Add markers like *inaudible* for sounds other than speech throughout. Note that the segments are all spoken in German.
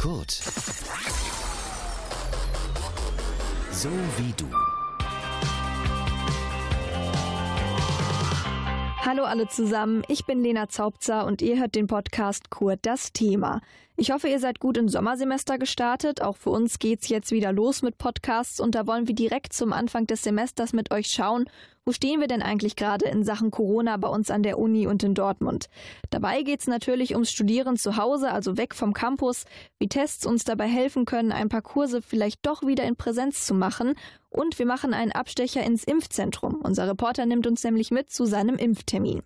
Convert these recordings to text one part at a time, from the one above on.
Kurt. So wie du. Hallo alle zusammen, ich bin Lena Zaubzer und ihr hört den Podcast Kurt das Thema. Ich hoffe, ihr seid gut ins Sommersemester gestartet. Auch für uns geht's jetzt wieder los mit Podcasts und da wollen wir direkt zum Anfang des Semesters mit euch schauen, wo stehen wir denn eigentlich gerade in Sachen Corona bei uns an der Uni und in Dortmund. Dabei geht's natürlich ums Studieren zu Hause, also weg vom Campus, wie Tests uns dabei helfen können, ein paar Kurse vielleicht doch wieder in Präsenz zu machen und wir machen einen Abstecher ins Impfzentrum. Unser Reporter nimmt uns nämlich mit zu seinem Impftermin.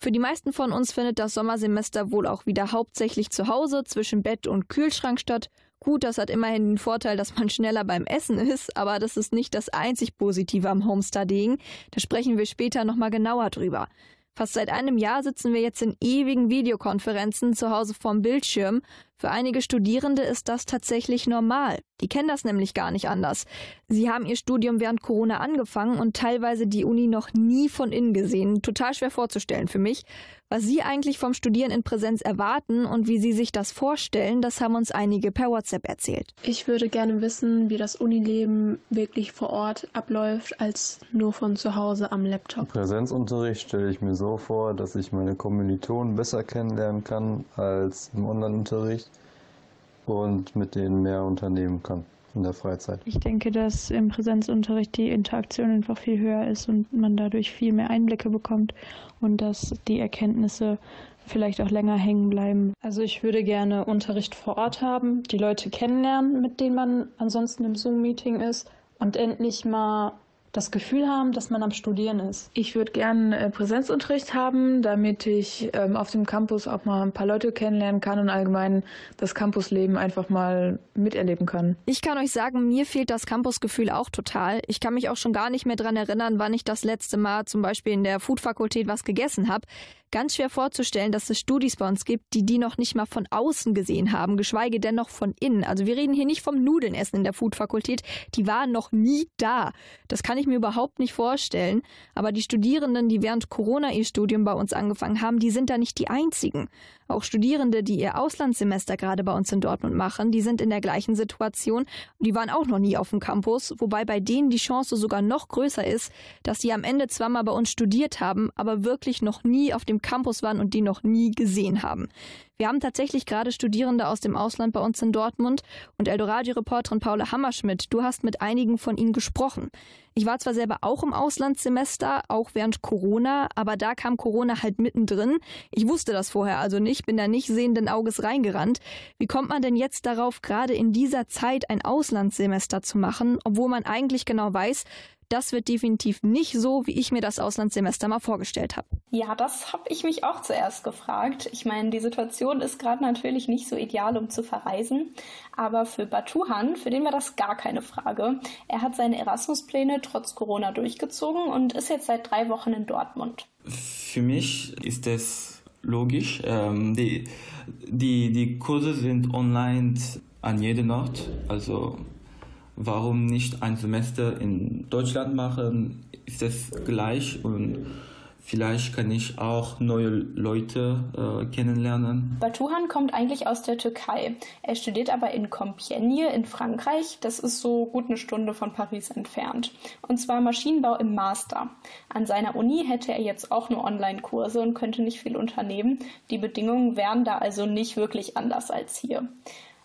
Für die meisten von uns findet das Sommersemester wohl auch wieder hauptsächlich zu Hause zwischen Bett und Kühlschrank statt. Gut, das hat immerhin den Vorteil, dass man schneller beim Essen ist, aber das ist nicht das einzig Positive am Homestudying. Da sprechen wir später nochmal genauer drüber. Fast seit einem Jahr sitzen wir jetzt in ewigen Videokonferenzen zu Hause vorm Bildschirm. Für einige Studierende ist das tatsächlich normal. Die kennen das nämlich gar nicht anders. Sie haben ihr Studium während Corona angefangen und teilweise die Uni noch nie von innen gesehen. Total schwer vorzustellen für mich. Was Sie eigentlich vom Studieren in Präsenz erwarten und wie Sie sich das vorstellen, das haben uns einige per WhatsApp erzählt. Ich würde gerne wissen, wie das Unileben wirklich vor Ort abläuft, als nur von zu Hause am Laptop. Präsenzunterricht stelle ich mir so vor, dass ich meine Kommilitonen besser kennenlernen kann als im Online-Unterricht und mit denen mehr unternehmen kann in der Freizeit. Ich denke, dass im Präsenzunterricht die Interaktion einfach viel höher ist und man dadurch viel mehr Einblicke bekommt und dass die Erkenntnisse vielleicht auch länger hängen bleiben. Also ich würde gerne Unterricht vor Ort haben, die Leute kennenlernen, mit denen man ansonsten im Zoom-Meeting ist und endlich mal das Gefühl haben, dass man am Studieren ist. Ich würde gerne äh, Präsenzunterricht haben, damit ich ähm, auf dem Campus auch mal ein paar Leute kennenlernen kann und allgemein das Campusleben einfach mal miterleben kann. Ich kann euch sagen, mir fehlt das Campusgefühl auch total. Ich kann mich auch schon gar nicht mehr dran erinnern, wann ich das letzte Mal zum Beispiel in der Foodfakultät was gegessen habe ganz schwer vorzustellen, dass es Studis bei uns gibt, die die noch nicht mal von außen gesehen haben, geschweige denn noch von innen. Also wir reden hier nicht vom Nudelnessen in der Foodfakultät, die waren noch nie da. Das kann ich mir überhaupt nicht vorstellen. Aber die Studierenden, die während Corona ihr Studium bei uns angefangen haben, die sind da nicht die einzigen. Auch Studierende, die ihr Auslandssemester gerade bei uns in Dortmund machen, die sind in der gleichen Situation. Die waren auch noch nie auf dem Campus, wobei bei denen die Chance sogar noch größer ist, dass sie am Ende zwar mal bei uns studiert haben, aber wirklich noch nie auf dem Campus waren und die noch nie gesehen haben. Wir haben tatsächlich gerade Studierende aus dem Ausland bei uns in Dortmund und Eldoradio-Reporterin Paula Hammerschmidt, du hast mit einigen von ihnen gesprochen. Ich war zwar selber auch im Auslandssemester, auch während Corona, aber da kam Corona halt mittendrin. Ich wusste das vorher also nicht, bin da nicht sehenden Auges reingerannt. Wie kommt man denn jetzt darauf, gerade in dieser Zeit ein Auslandssemester zu machen, obwohl man eigentlich genau weiß, das wird definitiv nicht so, wie ich mir das Auslandssemester mal vorgestellt habe. Ja, das habe ich mich auch zuerst gefragt. Ich meine, die Situation ist gerade natürlich nicht so ideal, um zu verreisen. Aber für Batuhan, für den war das gar keine Frage. Er hat seine Erasmus-Pläne trotz Corona durchgezogen und ist jetzt seit drei Wochen in Dortmund. Für mich ist es logisch. Ähm, die, die, die Kurse sind online an jedem Ort. Also warum nicht ein Semester in Deutschland machen? Ist es gleich und Vielleicht kann ich auch neue Leute äh, kennenlernen. Batuhan kommt eigentlich aus der Türkei. Er studiert aber in Compiègne in Frankreich. Das ist so gut eine Stunde von Paris entfernt. Und zwar Maschinenbau im Master. An seiner Uni hätte er jetzt auch nur Online-Kurse und könnte nicht viel unternehmen. Die Bedingungen wären da also nicht wirklich anders als hier.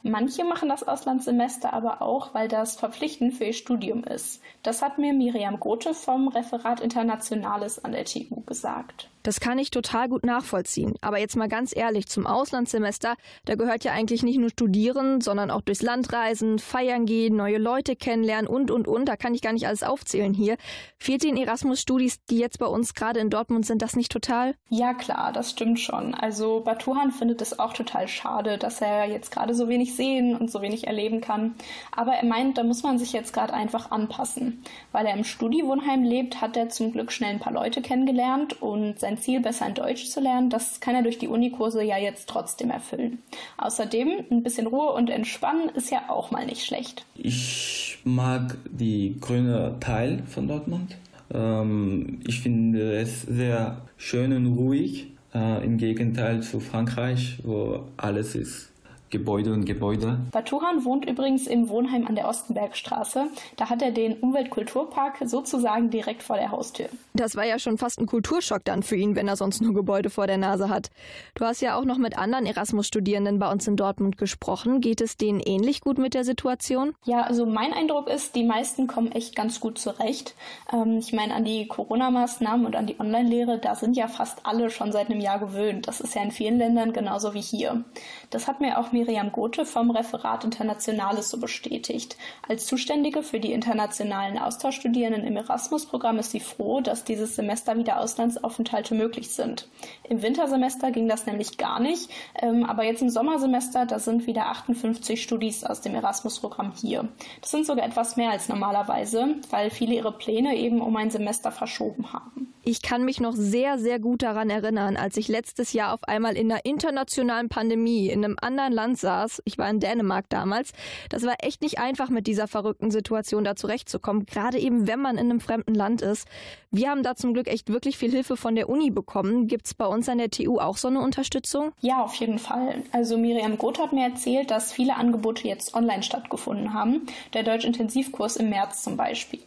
Manche machen das Auslandssemester aber auch, weil das verpflichtend für ihr Studium ist. Das hat mir Miriam Grote vom Referat Internationales an der TU gesagt. Das kann ich total gut nachvollziehen. Aber jetzt mal ganz ehrlich, zum Auslandssemester, da gehört ja eigentlich nicht nur Studieren, sondern auch durchs Land reisen, feiern gehen, neue Leute kennenlernen und, und, und. Da kann ich gar nicht alles aufzählen hier. Fehlt den Erasmus-Studis, die jetzt bei uns gerade in Dortmund sind, das nicht total? Ja, klar, das stimmt schon. Also Batuhan findet es auch total schade, dass er jetzt gerade so wenig sehen und so wenig erleben kann. Aber er meint, da muss man sich jetzt gerade einfach anpassen. Weil er im Studiwohnheim lebt, hat er zum Glück schnell ein paar Leute kennengelernt und sein Ziel, besser in Deutsch zu lernen, das kann er durch die Unikurse ja jetzt trotzdem erfüllen. Außerdem ein bisschen Ruhe und Entspannen ist ja auch mal nicht schlecht. Ich mag die grüne Teil von Dortmund. Ähm, ich finde es sehr schön und ruhig, äh, im Gegenteil zu Frankreich, wo alles ist Gebäude und Gebäude. Batuhan wohnt übrigens im Wohnheim an der Ostenbergstraße. Da hat er den Umweltkulturpark sozusagen direkt vor der Haustür. Das war ja schon fast ein Kulturschock dann für ihn, wenn er sonst nur Gebäude vor der Nase hat. Du hast ja auch noch mit anderen Erasmus-Studierenden bei uns in Dortmund gesprochen. Geht es denen ähnlich gut mit der Situation? Ja, also mein Eindruck ist, die meisten kommen echt ganz gut zurecht. Ähm, ich meine, an die Corona-Maßnahmen und an die Online-Lehre, da sind ja fast alle schon seit einem Jahr gewöhnt. Das ist ja in vielen Ländern genauso wie hier. Das hat mir auch Miriam Gothe vom Referat Internationales so bestätigt. Als Zuständige für die internationalen Austauschstudierenden im Erasmus-Programm ist sie froh, dass dieses Semester wieder Auslandsaufenthalte möglich sind. Im Wintersemester ging das nämlich gar nicht, ähm, aber jetzt im Sommersemester, da sind wieder 58 Studis aus dem Erasmus-Programm hier. Das sind sogar etwas mehr als normalerweise, weil viele ihre Pläne eben um ein Semester verschoben haben. Ich kann mich noch sehr, sehr gut daran erinnern, als ich letztes Jahr auf einmal in einer internationalen Pandemie in einem anderen Land saß. Ich war in Dänemark damals. Das war echt nicht einfach, mit dieser verrückten Situation da zurechtzukommen, gerade eben, wenn man in einem fremden Land ist. Wir haben da zum Glück echt wirklich viel Hilfe von der Uni bekommen. Gibt es bei uns an der TU auch so eine Unterstützung? Ja, auf jeden Fall. Also Miriam Goth hat mir erzählt, dass viele Angebote jetzt online stattgefunden haben. Der Deutsch-Intensivkurs im März zum Beispiel.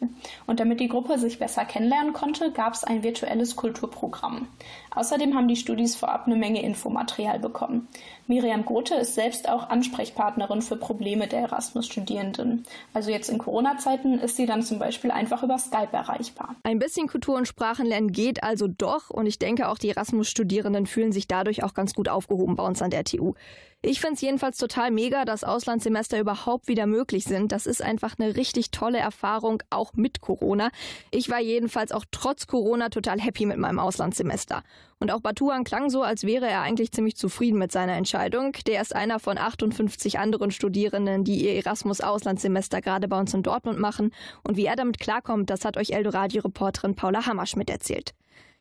Und damit die Gruppe sich besser kennenlernen konnte, gab es ein virtuelles Kulturprogramm. Außerdem haben die Studis vorab eine Menge Infomaterial bekommen. Miriam Gothe ist selbst auch Ansprechpartnerin für Probleme der Erasmus-Studierenden. Also jetzt in Corona-Zeiten ist sie dann zum Beispiel einfach über Skype erreichbar. Ein bisschen Kultur- und Sprachenlernen geht also doch und ich denke auch die Erasmus-Studierenden fühlen sich dadurch auch ganz gut aufgehoben bei uns an der TU. Ich finde es jedenfalls total mega, dass Auslandssemester überhaupt wieder möglich sind. Das ist einfach eine richtig tolle Erfahrung, auch mit Corona. Ich war jedenfalls auch trotz Corona total happy mit meinem Auslandssemester. Und auch Batuan klang so, als wäre er eigentlich ziemlich zufrieden mit seiner Entscheidung. Der ist einer von 58 anderen Studierenden, die ihr Erasmus-Auslandssemester gerade bei uns in Dortmund machen. Und wie er damit klarkommt, das hat euch Eldoradio-Reporterin Paula Hammerschmidt erzählt.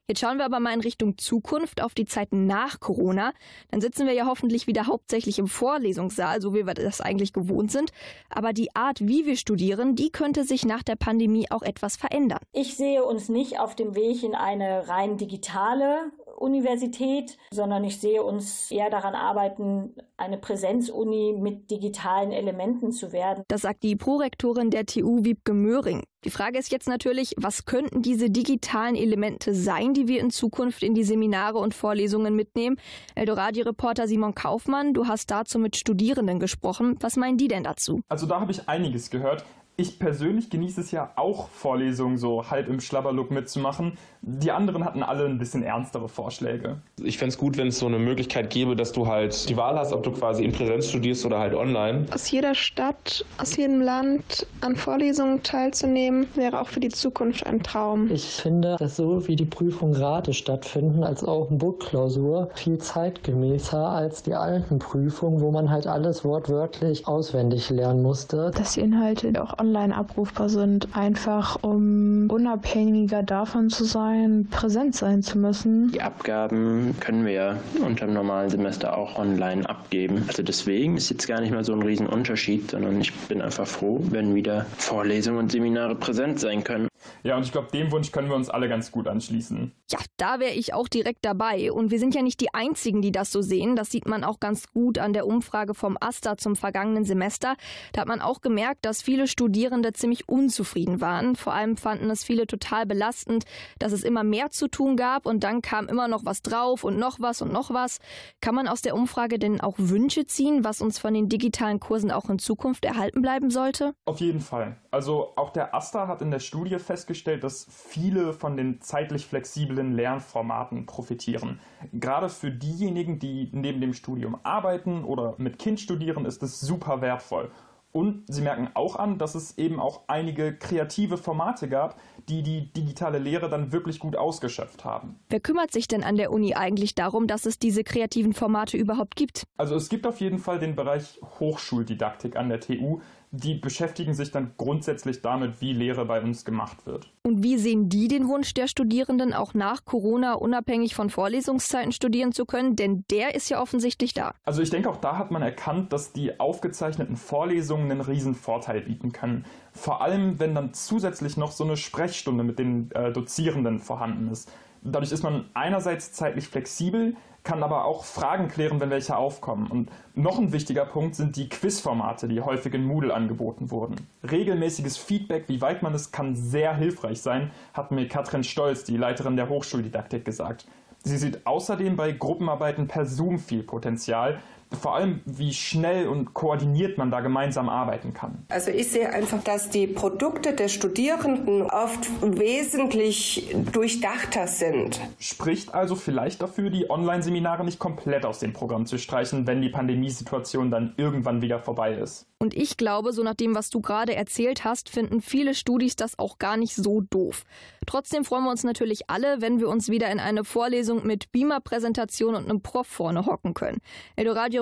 Jetzt schauen wir aber mal in Richtung Zukunft auf die Zeit nach Corona. Dann sitzen wir ja hoffentlich wieder hauptsächlich im Vorlesungssaal, so wie wir das eigentlich gewohnt sind. Aber die Art, wie wir studieren, die könnte sich nach der Pandemie auch etwas verändern. Ich sehe uns nicht auf dem Weg in eine rein digitale Universität, sondern ich sehe uns eher daran arbeiten, eine Präsenzuni mit digitalen Elementen zu werden. Das sagt die Prorektorin der TU Wiebke Möhring. Die Frage ist jetzt natürlich, was könnten diese digitalen Elemente sein, die wir in Zukunft in die Seminare und Vorlesungen mitnehmen? Eldoradi-Reporter Simon Kaufmann, du hast dazu mit Studierenden gesprochen. Was meinen die denn dazu? Also da habe ich einiges gehört. Ich persönlich genieße es ja auch, Vorlesungen so halb im Schlabberlook mitzumachen. Die anderen hatten alle ein bisschen ernstere Vorschläge. Ich fände es gut, wenn es so eine Möglichkeit gäbe, dass du halt die Wahl hast, ob du quasi in Präsenz studierst oder halt online. Aus jeder Stadt, aus jedem Land an Vorlesungen teilzunehmen, wäre auch für die Zukunft ein Traum. Ich finde, dass so wie die Prüfungen gerade stattfinden, als auch eine Book-Klausur, viel zeitgemäßer als die alten Prüfungen, wo man halt alles wortwörtlich auswendig lernen musste. Dass die Inhalte auch online abrufbar sind, einfach um unabhängiger davon zu sein, präsent sein zu müssen. Die Abgaben können wir ja unter dem normalen Semester auch online abgeben. Also deswegen ist jetzt gar nicht mal so ein Riesenunterschied, sondern ich bin einfach froh, wenn wieder Vorlesungen und Seminare präsent sein können. Ja, und ich glaube, dem Wunsch können wir uns alle ganz gut anschließen. Ja, da wäre ich auch direkt dabei. Und wir sind ja nicht die Einzigen, die das so sehen. Das sieht man auch ganz gut an der Umfrage vom AStA zum vergangenen Semester. Da hat man auch gemerkt, dass viele Studierende ziemlich unzufrieden waren. Vor allem fanden es viele total belastend, dass es immer mehr zu tun gab und dann kam immer noch was drauf und noch was und noch was. Kann man aus der Umfrage denn auch Wünsche ziehen, was uns von den digitalen Kursen auch in Zukunft erhalten bleiben sollte? Auf jeden Fall. Also auch der AStA hat in der Studie festgestellt, dass viele von den zeitlich flexiblen Lernformaten profitieren. Gerade für diejenigen, die neben dem Studium arbeiten oder mit Kind studieren, ist es super wertvoll. Und sie merken auch an, dass es eben auch einige kreative Formate gab, die die digitale Lehre dann wirklich gut ausgeschöpft haben. Wer kümmert sich denn an der Uni eigentlich darum, dass es diese kreativen Formate überhaupt gibt? Also es gibt auf jeden Fall den Bereich Hochschuldidaktik an der TU, die beschäftigen sich dann grundsätzlich damit, wie Lehre bei uns gemacht wird. Und wie sehen die den Wunsch der Studierenden, auch nach Corona unabhängig von Vorlesungszeiten studieren zu können? Denn der ist ja offensichtlich da. Also ich denke, auch da hat man erkannt, dass die aufgezeichneten Vorlesungen einen riesen Vorteil bieten können. Vor allem, wenn dann zusätzlich noch so eine Sprechstunde mit den äh, Dozierenden vorhanden ist. Dadurch ist man einerseits zeitlich flexibel, kann aber auch Fragen klären, wenn welche aufkommen. Und noch ein wichtiger Punkt sind die Quizformate, die häufig in Moodle angeboten wurden. Regelmäßiges Feedback, wie weit man es kann sehr hilfreich sein, hat mir Katrin Stolz, die Leiterin der Hochschuldidaktik, gesagt. Sie sieht außerdem bei Gruppenarbeiten per Zoom viel Potenzial, vor allem, wie schnell und koordiniert man da gemeinsam arbeiten kann. Also ich sehe einfach, dass die Produkte der Studierenden oft wesentlich durchdachter sind. Spricht also vielleicht dafür, die Online-Seminare nicht komplett aus dem Programm zu streichen, wenn die Pandemiesituation dann irgendwann wieder vorbei ist. Und ich glaube, so nach dem, was du gerade erzählt hast, finden viele Studis das auch gar nicht so doof. Trotzdem freuen wir uns natürlich alle, wenn wir uns wieder in eine Vorlesung mit Beamer-Präsentation und einem Prof vorne hocken können.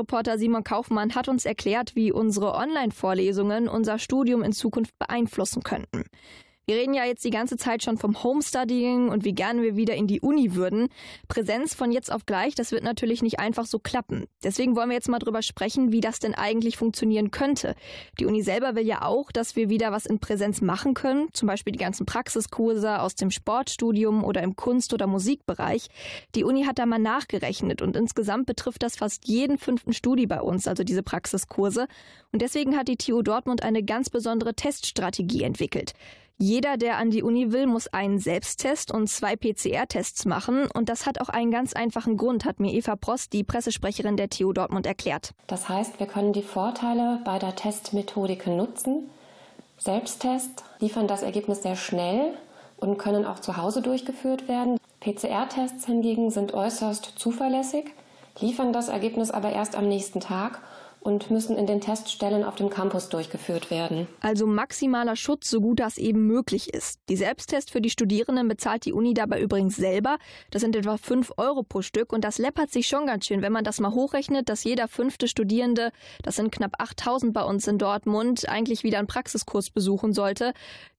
Eldoradio-Reporter Simon Kaufmann hat uns erklärt, wie unsere Online-Vorlesungen unser Studium in Zukunft beeinflussen könnten. Wir reden ja jetzt die ganze Zeit schon vom Homestudying und wie gerne wir wieder in die Uni würden. Präsenz von jetzt auf gleich, das wird natürlich nicht einfach so klappen. Deswegen wollen wir jetzt mal drüber sprechen, wie das denn eigentlich funktionieren könnte. Die Uni selber will ja auch, dass wir wieder was in Präsenz machen können, zum Beispiel die ganzen Praxiskurse aus dem Sportstudium oder im Kunst- oder Musikbereich. Die Uni hat da mal nachgerechnet und insgesamt betrifft das fast jeden fünften Studi bei uns, also diese Praxiskurse. Und deswegen hat die TU Dortmund eine ganz besondere Teststrategie entwickelt. Jeder, der an die Uni will, muss einen Selbsttest und zwei PCR-Tests machen. Und das hat auch einen ganz einfachen Grund, hat mir Eva Prost, die Pressesprecherin der TU Dortmund, erklärt. Das heißt, wir können die Vorteile bei der Testmethodik nutzen. Selbsttest liefern das Ergebnis sehr schnell und können auch zu Hause durchgeführt werden. PCR-Tests hingegen sind äußerst zuverlässig, liefern das Ergebnis aber erst am nächsten Tag und müssen in den Teststellen auf dem Campus durchgeführt werden. Also maximaler Schutz, so gut das eben möglich ist. Die Selbsttests für die Studierenden bezahlt die Uni dabei übrigens selber. Das sind etwa 5 Euro pro Stück und das läppert sich schon ganz schön, wenn man das mal hochrechnet, dass jeder fünfte Studierende, das sind knapp 8000 bei uns in Dortmund, eigentlich wieder einen Praxiskurs besuchen sollte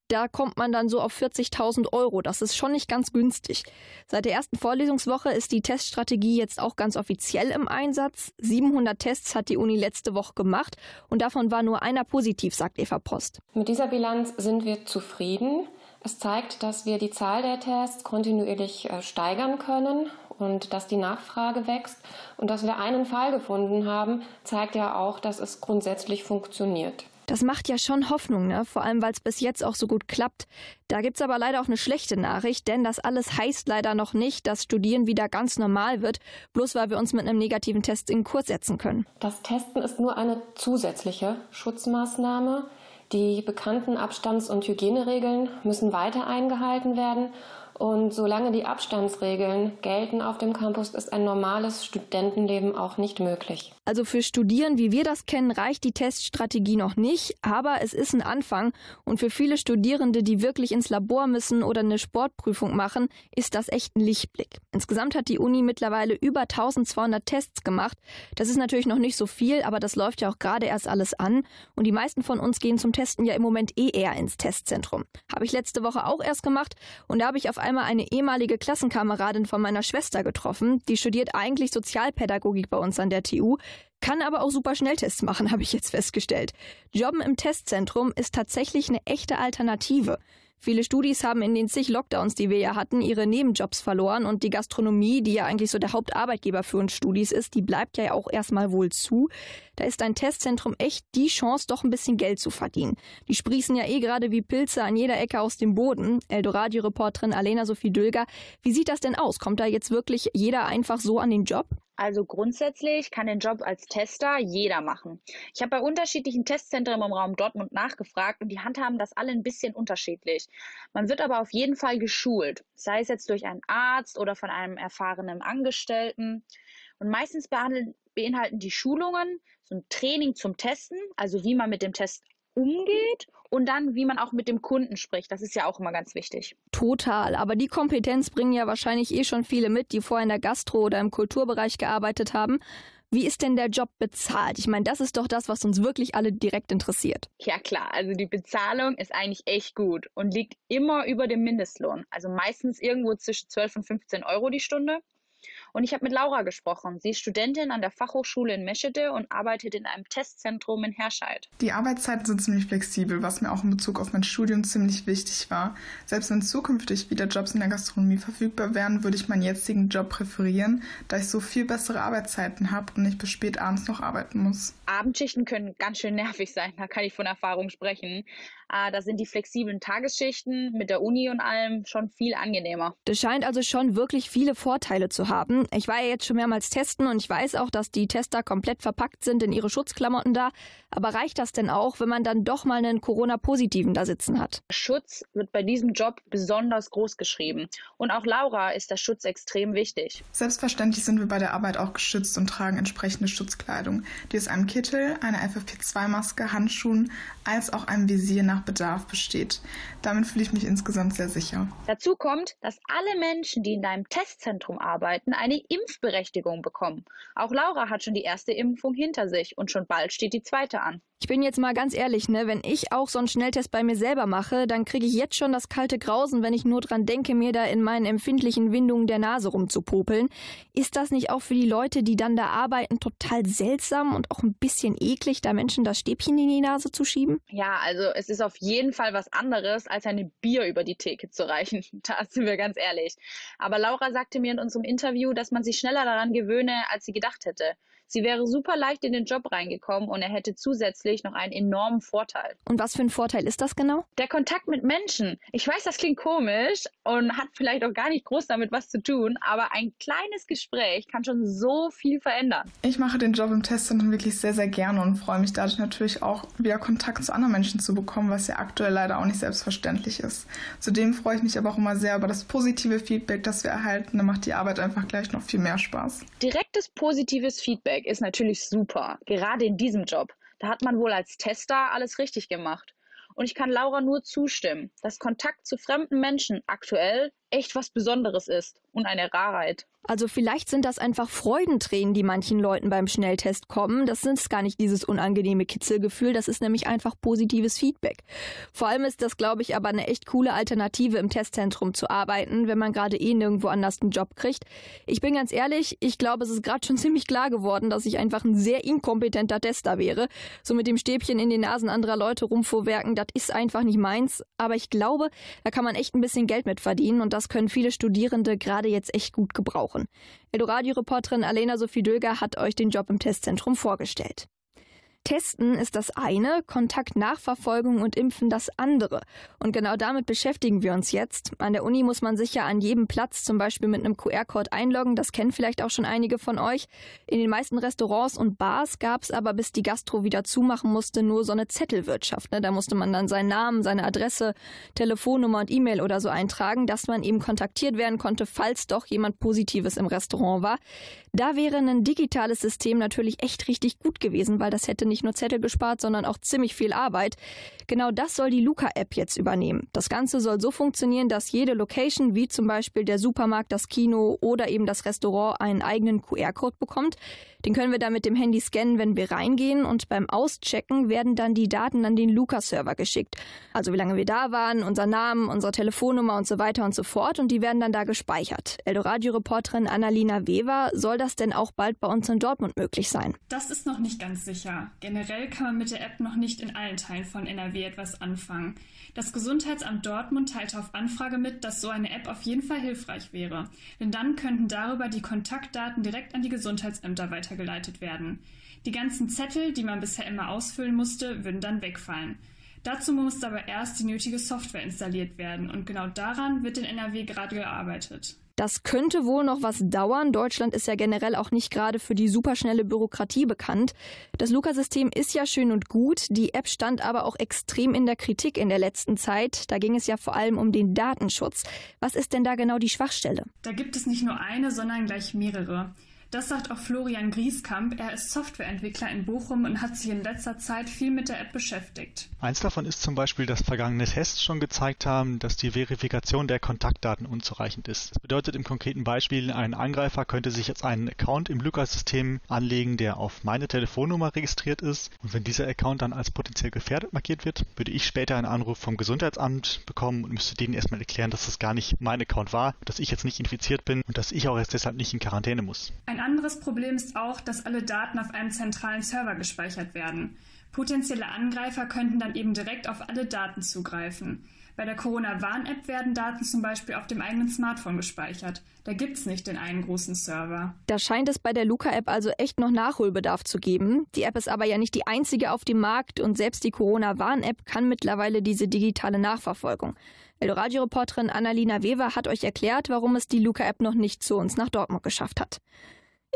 da kommt man dann so auf 40.000 Euro. Das ist schon nicht ganz günstig. Seit der ersten Vorlesungswoche ist die Teststrategie jetzt auch ganz offiziell im Einsatz. 700 Tests hat die Uni letzte Woche gemacht und davon war nur einer positiv, sagt Eva Post. Mit dieser Bilanz sind wir zufrieden. Es zeigt, dass wir die Zahl der Tests kontinuierlich äh, steigern können und dass die Nachfrage wächst. Und dass wir einen Fall gefunden haben, zeigt ja auch, dass es grundsätzlich funktioniert. Das macht ja schon Hoffnung, ne? vor allem weil es bis jetzt auch so gut klappt. Da gibt es aber leider auch eine schlechte Nachricht, denn das alles heißt leider noch nicht, dass Studieren wieder ganz normal wird, bloß weil wir uns mit einem negativen Test in Kurs setzen können. Das Testen ist nur eine zusätzliche Schutzmaßnahme. Die bekannten Abstands- und Hygieneregeln müssen weiter eingehalten werden und solange die Abstandsregeln gelten auf dem Campus, ist ein normales Studentenleben auch nicht möglich. Also für Studieren, wie wir das kennen, reicht die Teststrategie noch nicht, aber es ist ein Anfang. Und für viele Studierende, die wirklich ins Labor müssen oder eine Sportprüfung machen, ist das echt ein Lichtblick. Insgesamt hat die Uni mittlerweile über 1200 Tests gemacht. Das ist natürlich noch nicht so viel, aber das läuft ja auch gerade erst alles an. Und die meisten von uns gehen zum Testen ja im Moment eh eher ins Testzentrum. Habe ich letzte Woche auch erst gemacht und da habe ich auf einmal eine ehemalige Klassenkameradin von meiner Schwester getroffen. Die studiert eigentlich Sozialpädagogik bei uns an der TU, kann aber auch super Schnelltests machen, *laughs* habe ich jetzt festgestellt. Jobben im Testzentrum ist tatsächlich eine echte Alternative. Viele Studis haben in den zig Lockdowns, die wir ja hatten, ihre Nebenjobs verloren und die Gastronomie, die ja eigentlich so der Hauptarbeitgeber für uns Studis ist, die bleibt ja auch erstmal wohl zu. Da ist ein Testzentrum echt die Chance, doch ein bisschen Geld zu verdienen. Die sprießen ja eh gerade wie Pilze an jeder Ecke aus dem Boden. Eldoradio-Reporterin Alena Sophie Dülger, wie sieht das denn aus? Kommt da jetzt wirklich jeder einfach so an den Job? Also grundsätzlich kann den Job als Tester jeder machen. Ich habe bei unterschiedlichen Testzentren im Raum Dortmund nachgefragt und die handhaben das alle ein bisschen unterschiedlich. Man wird aber auf jeden Fall geschult, sei es jetzt durch einen Arzt oder von einem erfahrenen Angestellten. Und meistens beinhalten die Schulungen so ein Training zum Testen, also wie man mit dem Test umgeht und dann, wie man auch mit dem Kunden spricht. Das ist ja auch immer ganz wichtig. Total. Aber die Kompetenz bringen ja wahrscheinlich eh schon viele mit, die vorher in der Gastro oder im Kulturbereich gearbeitet haben. Wie ist denn der Job bezahlt? Ich meine, das ist doch das, was uns wirklich alle direkt interessiert. Ja klar, also die Bezahlung ist eigentlich echt gut und liegt immer über dem Mindestlohn. Also meistens irgendwo zwischen 12 und 15 Euro die Stunde. Und ich habe mit Laura gesprochen. Sie ist Studentin an der Fachhochschule in Meschede und arbeitet in einem Testzentrum in Herscheid. Die Arbeitszeiten sind ziemlich flexibel, was mir auch in Bezug auf mein Studium ziemlich wichtig war. Selbst wenn zukünftig wieder Jobs in der Gastronomie verfügbar wären, würde ich meinen jetzigen Job präferieren, da ich so viel bessere Arbeitszeiten habe und nicht bis spät abends noch arbeiten muss. Abendschichten können ganz schön nervig sein, da kann ich von Erfahrung sprechen. Äh, da sind die flexiblen Tagesschichten mit der Uni und allem schon viel angenehmer. Das scheint also schon wirklich viele Vorteile zu haben. Ich war ja jetzt schon mehrmals testen und ich weiß auch, dass die Tester komplett verpackt sind in ihre Schutzklamotten da. Aber reicht das denn auch, wenn man dann doch mal einen Corona-Positiven da sitzen hat? Schutz wird bei diesem Job besonders groß geschrieben. Und auch Laura ist der Schutz extrem wichtig. Selbstverständlich sind wir bei der Arbeit auch geschützt und tragen entsprechende Schutzkleidung, die aus einem Kittel, einer FFP2-Maske, Handschuhen als auch einem Visier nach Bedarf besteht. Damit fühle ich mich insgesamt sehr sicher. Dazu kommt, dass alle Menschen, die in deinem Testzentrum arbeiten, eine Impfberechtigung bekommen. Auch Laura hat schon die erste Impfung hinter sich und schon bald steht die zweite an. Ich bin jetzt mal ganz ehrlich, ne, wenn ich auch so einen Schnelltest bei mir selber mache, dann kriege ich jetzt schon das kalte Grausen, wenn ich nur dran denke, mir da in meinen empfindlichen Windungen der Nase rumzupopeln. Ist das nicht auch für die Leute, die dann da arbeiten, total seltsam und auch ein bisschen eklig, da Menschen das Stäbchen in die Nase zu schieben? Ja, also es ist auf jeden Fall was anderes, als eine Bier über die Theke zu reichen. *laughs* Da sind wir ganz ehrlich. Aber Laura sagte mir in unserem Interview, dass man sich schneller daran gewöhne, als sie gedacht hätte. Sie wäre super leicht in den Job reingekommen und er hätte zusätzlich noch einen enormen Vorteil. Und was für ein Vorteil ist das genau? Der Kontakt mit Menschen. Ich weiß, das klingt komisch und hat vielleicht auch gar nicht groß damit was zu tun, aber ein kleines Gespräch kann schon so viel verändern. Ich mache den Job im Testzentrum wirklich sehr, sehr gerne und freue mich dadurch natürlich auch, wieder Kontakt zu anderen Menschen zu bekommen, was ja aktuell leider auch nicht selbstverständlich ist. Zudem freue ich mich aber auch immer sehr über das positive Feedback, das wir erhalten. Da macht die Arbeit einfach gleich noch viel mehr Spaß. Direktes positives Feedback Feedback ist natürlich super, gerade in diesem Job. Da hat man wohl als Tester alles richtig gemacht. Und ich kann Laura nur zustimmen, dass Kontakt zu fremden Menschen aktuell echt was Besonderes ist und eine Rarheit. Also vielleicht sind das einfach Freudentränen, die manchen Leuten beim Schnelltest kommen. Das ist gar nicht dieses unangenehme Kitzelgefühl, das ist nämlich einfach positives Feedback. Vor allem ist das, glaube ich, aber eine echt coole Alternative im Testzentrum zu arbeiten, wenn man gerade eh nirgendwo anders einen Job kriegt. Ich bin ganz ehrlich, ich glaube, es ist gerade schon *laughs* ziemlich klar geworden, dass ich einfach ein sehr inkompetenter Tester wäre. So mit dem Stäbchen in den Nasen anderer Leute rumvorwerken, das ist einfach nicht meins. Aber ich glaube, da kann man echt ein bisschen Geld mit verdienen und das können viele Studierende gerade jetzt echt gut gebrauchen brauchen. Eldoradio-Reporterin Alena Sophie Döger hat euch den Job im Testzentrum vorgestellt. Testen ist das eine, Kontaktnachverfolgung und Impfen das andere. Und genau damit beschäftigen wir uns jetzt. An der Uni muss man sich ja an jedem Platz zum Beispiel mit einem QR-Code einloggen. Das kennen vielleicht auch schon einige von euch. In den meisten Restaurants und Bars gab es aber, bis die Gastro wieder zumachen musste, nur so eine Zettelwirtschaft. Ne? Da musste man dann seinen Namen, seine Adresse, Telefonnummer und E-Mail oder so eintragen, dass man eben kontaktiert werden konnte, falls doch jemand Positives im Restaurant war. Da wäre ein digitales System natürlich echt richtig gut gewesen, weil das hätte nicht nur Zettel gespart, sondern auch ziemlich viel Arbeit. Genau das soll die Luca-App jetzt übernehmen. Das Ganze soll so funktionieren, dass jede Location, wie zum Beispiel der Supermarkt, das Kino oder eben das Restaurant, einen eigenen QR-Code bekommt. Den können wir dann mit dem Handy scannen, wenn wir reingehen und beim Auschecken werden dann die Daten an den Luca-Server geschickt. Also wie lange wir da waren, unser Namen, unsere Telefonnummer und so weiter und so fort und die werden dann da gespeichert. Eldoradio-Reporterin Annalina Weber, soll das denn auch bald bei uns in Dortmund möglich sein? Das ist noch nicht ganz sicher. Generell kann man mit der App noch nicht in allen Teilen von NRW etwas anfangen. Das Gesundheitsamt Dortmund teilte auf Anfrage mit, dass so eine App auf jeden Fall hilfreich wäre. Denn dann könnten darüber die Kontaktdaten direkt an die Gesundheitsämter weitergeleitet werden. Die ganzen Zettel, die man bisher immer ausfüllen musste, würden dann wegfallen. Dazu musste aber erst die nötige Software installiert werden und genau daran wird in NRW gerade gearbeitet. Das könnte wohl noch was dauern. Deutschland ist ja generell auch nicht gerade für die superschnelle Bürokratie bekannt. Das Luca-System ist ja schön und gut. Die App stand aber auch extrem in der Kritik in der letzten Zeit. Da ging es ja vor allem um den Datenschutz. Was ist denn da genau die Schwachstelle? Da gibt es nicht nur eine, sondern gleich mehrere. Das sagt auch Florian Grieskamp. Er ist Softwareentwickler in Bochum und hat sich in letzter Zeit viel mit der App beschäftigt. Eins davon ist zum Beispiel, dass vergangene Tests schon gezeigt haben, dass die Verifikation der Kontaktdaten unzureichend ist. Das bedeutet im konkreten Beispiel, ein Angreifer könnte sich jetzt einen Account im Lukas-System anlegen, der auf meine Telefonnummer registriert ist. Und wenn dieser Account dann als potenziell gefährdet markiert wird, würde ich später einen Anruf vom Gesundheitsamt bekommen und müsste denen erstmal erklären, dass das gar nicht mein Account war, dass ich jetzt nicht infiziert bin und dass ich auch erst deshalb nicht in Quarantäne muss. Ein anderes Problem ist auch, dass alle Daten auf einem zentralen Server gespeichert werden. Potenzielle Angreifer könnten dann eben direkt auf alle Daten zugreifen. Bei der Corona-Warn-App werden Daten zum Beispiel auf dem eigenen Smartphone gespeichert. Da gibt es nicht den einen großen Server. Da scheint es bei der Luca-App also echt noch Nachholbedarf zu geben. Die App ist aber ja nicht die einzige auf dem Markt und selbst die Corona-Warn-App kann mittlerweile diese digitale Nachverfolgung. Eldoradio-Reporterin Annalina Weber hat euch erklärt, warum es die Luca-App noch nicht zu uns nach Dortmund geschafft hat.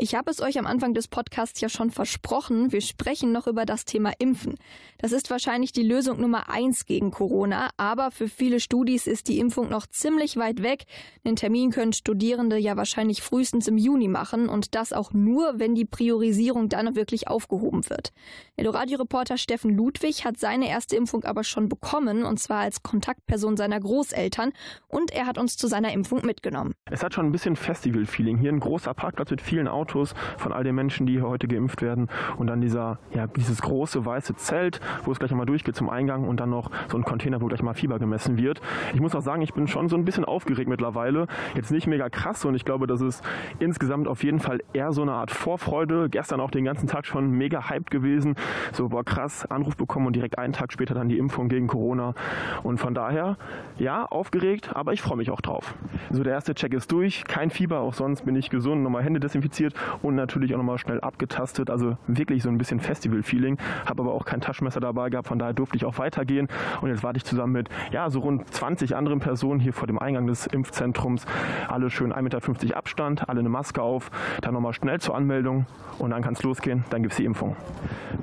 Ich habe es euch am Anfang des Podcasts ja schon versprochen, wir sprechen noch über das Thema Impfen. Das ist wahrscheinlich die Lösung Nummer eins gegen Corona, aber für viele Studis ist die Impfung noch ziemlich weit weg. Den Termin können Studierende ja wahrscheinlich frühestens im Juni machen und das auch nur, wenn die Priorisierung dann wirklich aufgehoben wird. Eloradio-Reporter Steffen Ludwig hat seine erste Impfung aber schon bekommen und zwar als Kontaktperson seiner Großeltern und er hat uns zu seiner Impfung mitgenommen. Es hat schon ein bisschen Festival-Feeling. Hier ein großer Parkplatz mit vielen Autos Autos von all den Menschen, die hier heute geimpft werden. Und dann dieser, ja, dieses große weiße Zelt, wo es gleich einmal durchgeht zum Eingang und dann noch so ein Container, wo gleich mal Fieber gemessen wird. Ich muss auch sagen, ich bin schon so ein bisschen aufgeregt mittlerweile. Jetzt nicht mega krass und ich glaube, das ist insgesamt auf jeden Fall eher so eine Art Vorfreude. Gestern auch den ganzen Tag schon mega hyped gewesen. So, boah, krass, Anruf bekommen und direkt einen Tag später dann die Impfung gegen Corona. Und von daher, ja, aufgeregt, aber ich freue mich auch drauf. So, der erste Check ist durch. Kein Fieber, auch sonst bin ich gesund, nochmal Hände desinfiziert und natürlich auch nochmal schnell abgetastet. Also wirklich so ein bisschen Festival-Feeling. Habe aber auch kein Taschenmesser dabei gehabt, von daher durfte ich auch weitergehen. Und jetzt warte ich zusammen mit ja, so rund 20 anderen Personen hier vor dem Eingang des Impfzentrums. Alle schön 1,50 Meter Abstand, alle eine Maske auf. Dann nochmal schnell zur Anmeldung und dann kann es losgehen. Dann gibt es die Impfung.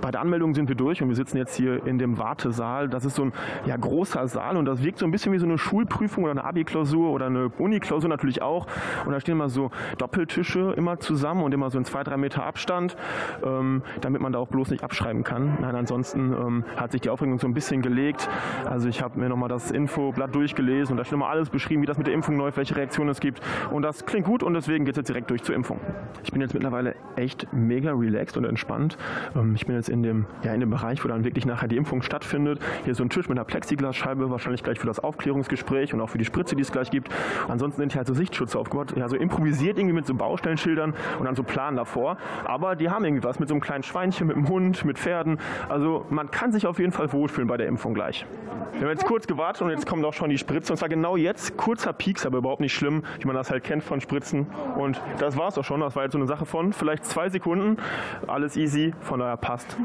Bei der Anmeldung sind wir durch und wir sitzen jetzt hier in dem Wartesaal. Das ist so ein ja, großer Saal und das wirkt so ein bisschen wie so eine Schulprüfung oder eine Abi-Klausur oder eine Uni-Klausur natürlich auch. Und da stehen immer so Doppeltische immer zusammen und immer so in zwei, drei Meter Abstand, ähm, damit man da auch bloß nicht abschreiben kann. Nein, ansonsten ähm, hat sich die Aufregung so ein bisschen gelegt. Also ich habe mir nochmal das Infoblatt durchgelesen und da steht nochmal alles beschrieben, wie das mit der Impfung läuft, welche Reaktionen es gibt. Und das klingt gut und deswegen geht es jetzt direkt durch zur Impfung. Ich bin jetzt mittlerweile echt mega relaxed und entspannt. Ähm, ich bin jetzt in dem, ja, in dem Bereich, wo dann wirklich nachher die Impfung stattfindet. Hier so ein Tisch mit einer Plexiglasscheibe, wahrscheinlich gleich für das Aufklärungsgespräch und auch für die Spritze, die es gleich gibt. Ansonsten sind hier halt so Sichtschutze aufgebaut, ja, so improvisiert irgendwie mit so Baustellenschildern und dann so Plan davor. Aber die haben irgendwie was mit so einem kleinen Schweinchen, mit einem Hund, mit Pferden. Also man kann sich auf jeden Fall wohlfühlen bei der Impfung gleich. Wir haben jetzt kurz gewartet und jetzt kommt auch schon die Spritze. Und zwar genau jetzt, kurzer Pieks, aber überhaupt nicht schlimm, wie man das halt kennt von Spritzen. Und das war es auch schon. Das war jetzt so eine Sache von vielleicht zwei Sekunden. Alles easy, von daher passt.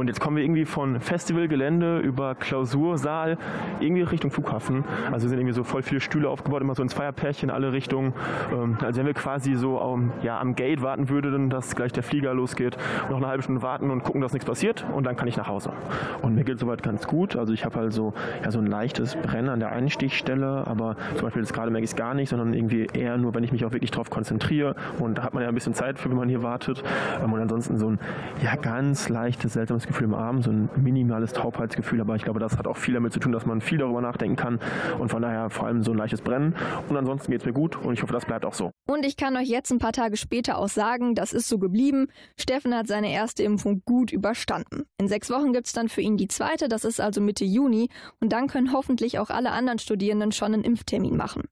Und jetzt kommen wir irgendwie von Festivalgelände über Klausursaal irgendwie Richtung Flughafen. Also sind irgendwie so voll viele Stühle aufgebaut, immer so ein Zweierpärchen in alle Richtungen. Ähm, also wenn wir quasi so um, ja, am Gate warten würden, dass gleich der Flieger losgeht, noch eine halbe Stunde warten und gucken, dass nichts passiert und dann kann ich nach Hause. Und mir geht soweit ganz gut. Also ich habe also ja, so ein leichtes Brennen an der Einstichstelle, aber zum Beispiel jetzt gerade merke ich es gar nicht, sondern irgendwie eher nur, wenn ich mich auch wirklich darauf konzentriere. Und da hat man ja ein bisschen Zeit für, wenn man hier wartet. Ähm, und ansonsten so ein ja, ganz leichtes, seltsames Gefühl im Arm, so ein minimales Taubheitsgefühl. Aber ich glaube, das hat auch viel damit zu tun, dass man viel darüber nachdenken kann. Und von daher vor allem so ein leichtes Brennen. Und ansonsten geht es mir gut und ich hoffe, das bleibt auch so. Und ich kann euch jetzt ein paar Tage später auch sagen, das ist so geblieben. Steffen hat seine erste Impfung gut überstanden. In sechs Wochen gibt es dann für ihn die zweite, das ist also Mitte Juni. Und dann können hoffentlich auch alle anderen Studierenden schon einen Impftermin machen.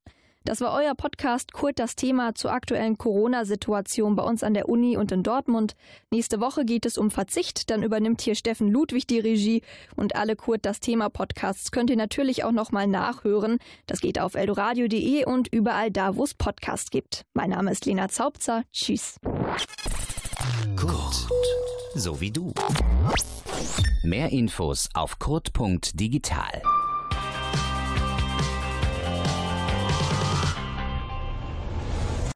Das war euer Podcast Kurt das Thema zur aktuellen Corona-Situation bei uns an der Uni und in Dortmund. Nächste Woche geht es um Verzicht, dann übernimmt hier Steffen Ludwig die Regie und alle Kurt das Thema Podcasts könnt ihr natürlich auch nochmal nachhören. Das geht auf eldoradio.de und überall da, wo es Podcasts gibt. Mein Name ist Lena Zaubzer. Tschüss. Kurt, so wie du. Mehr Infos auf kurt.digital.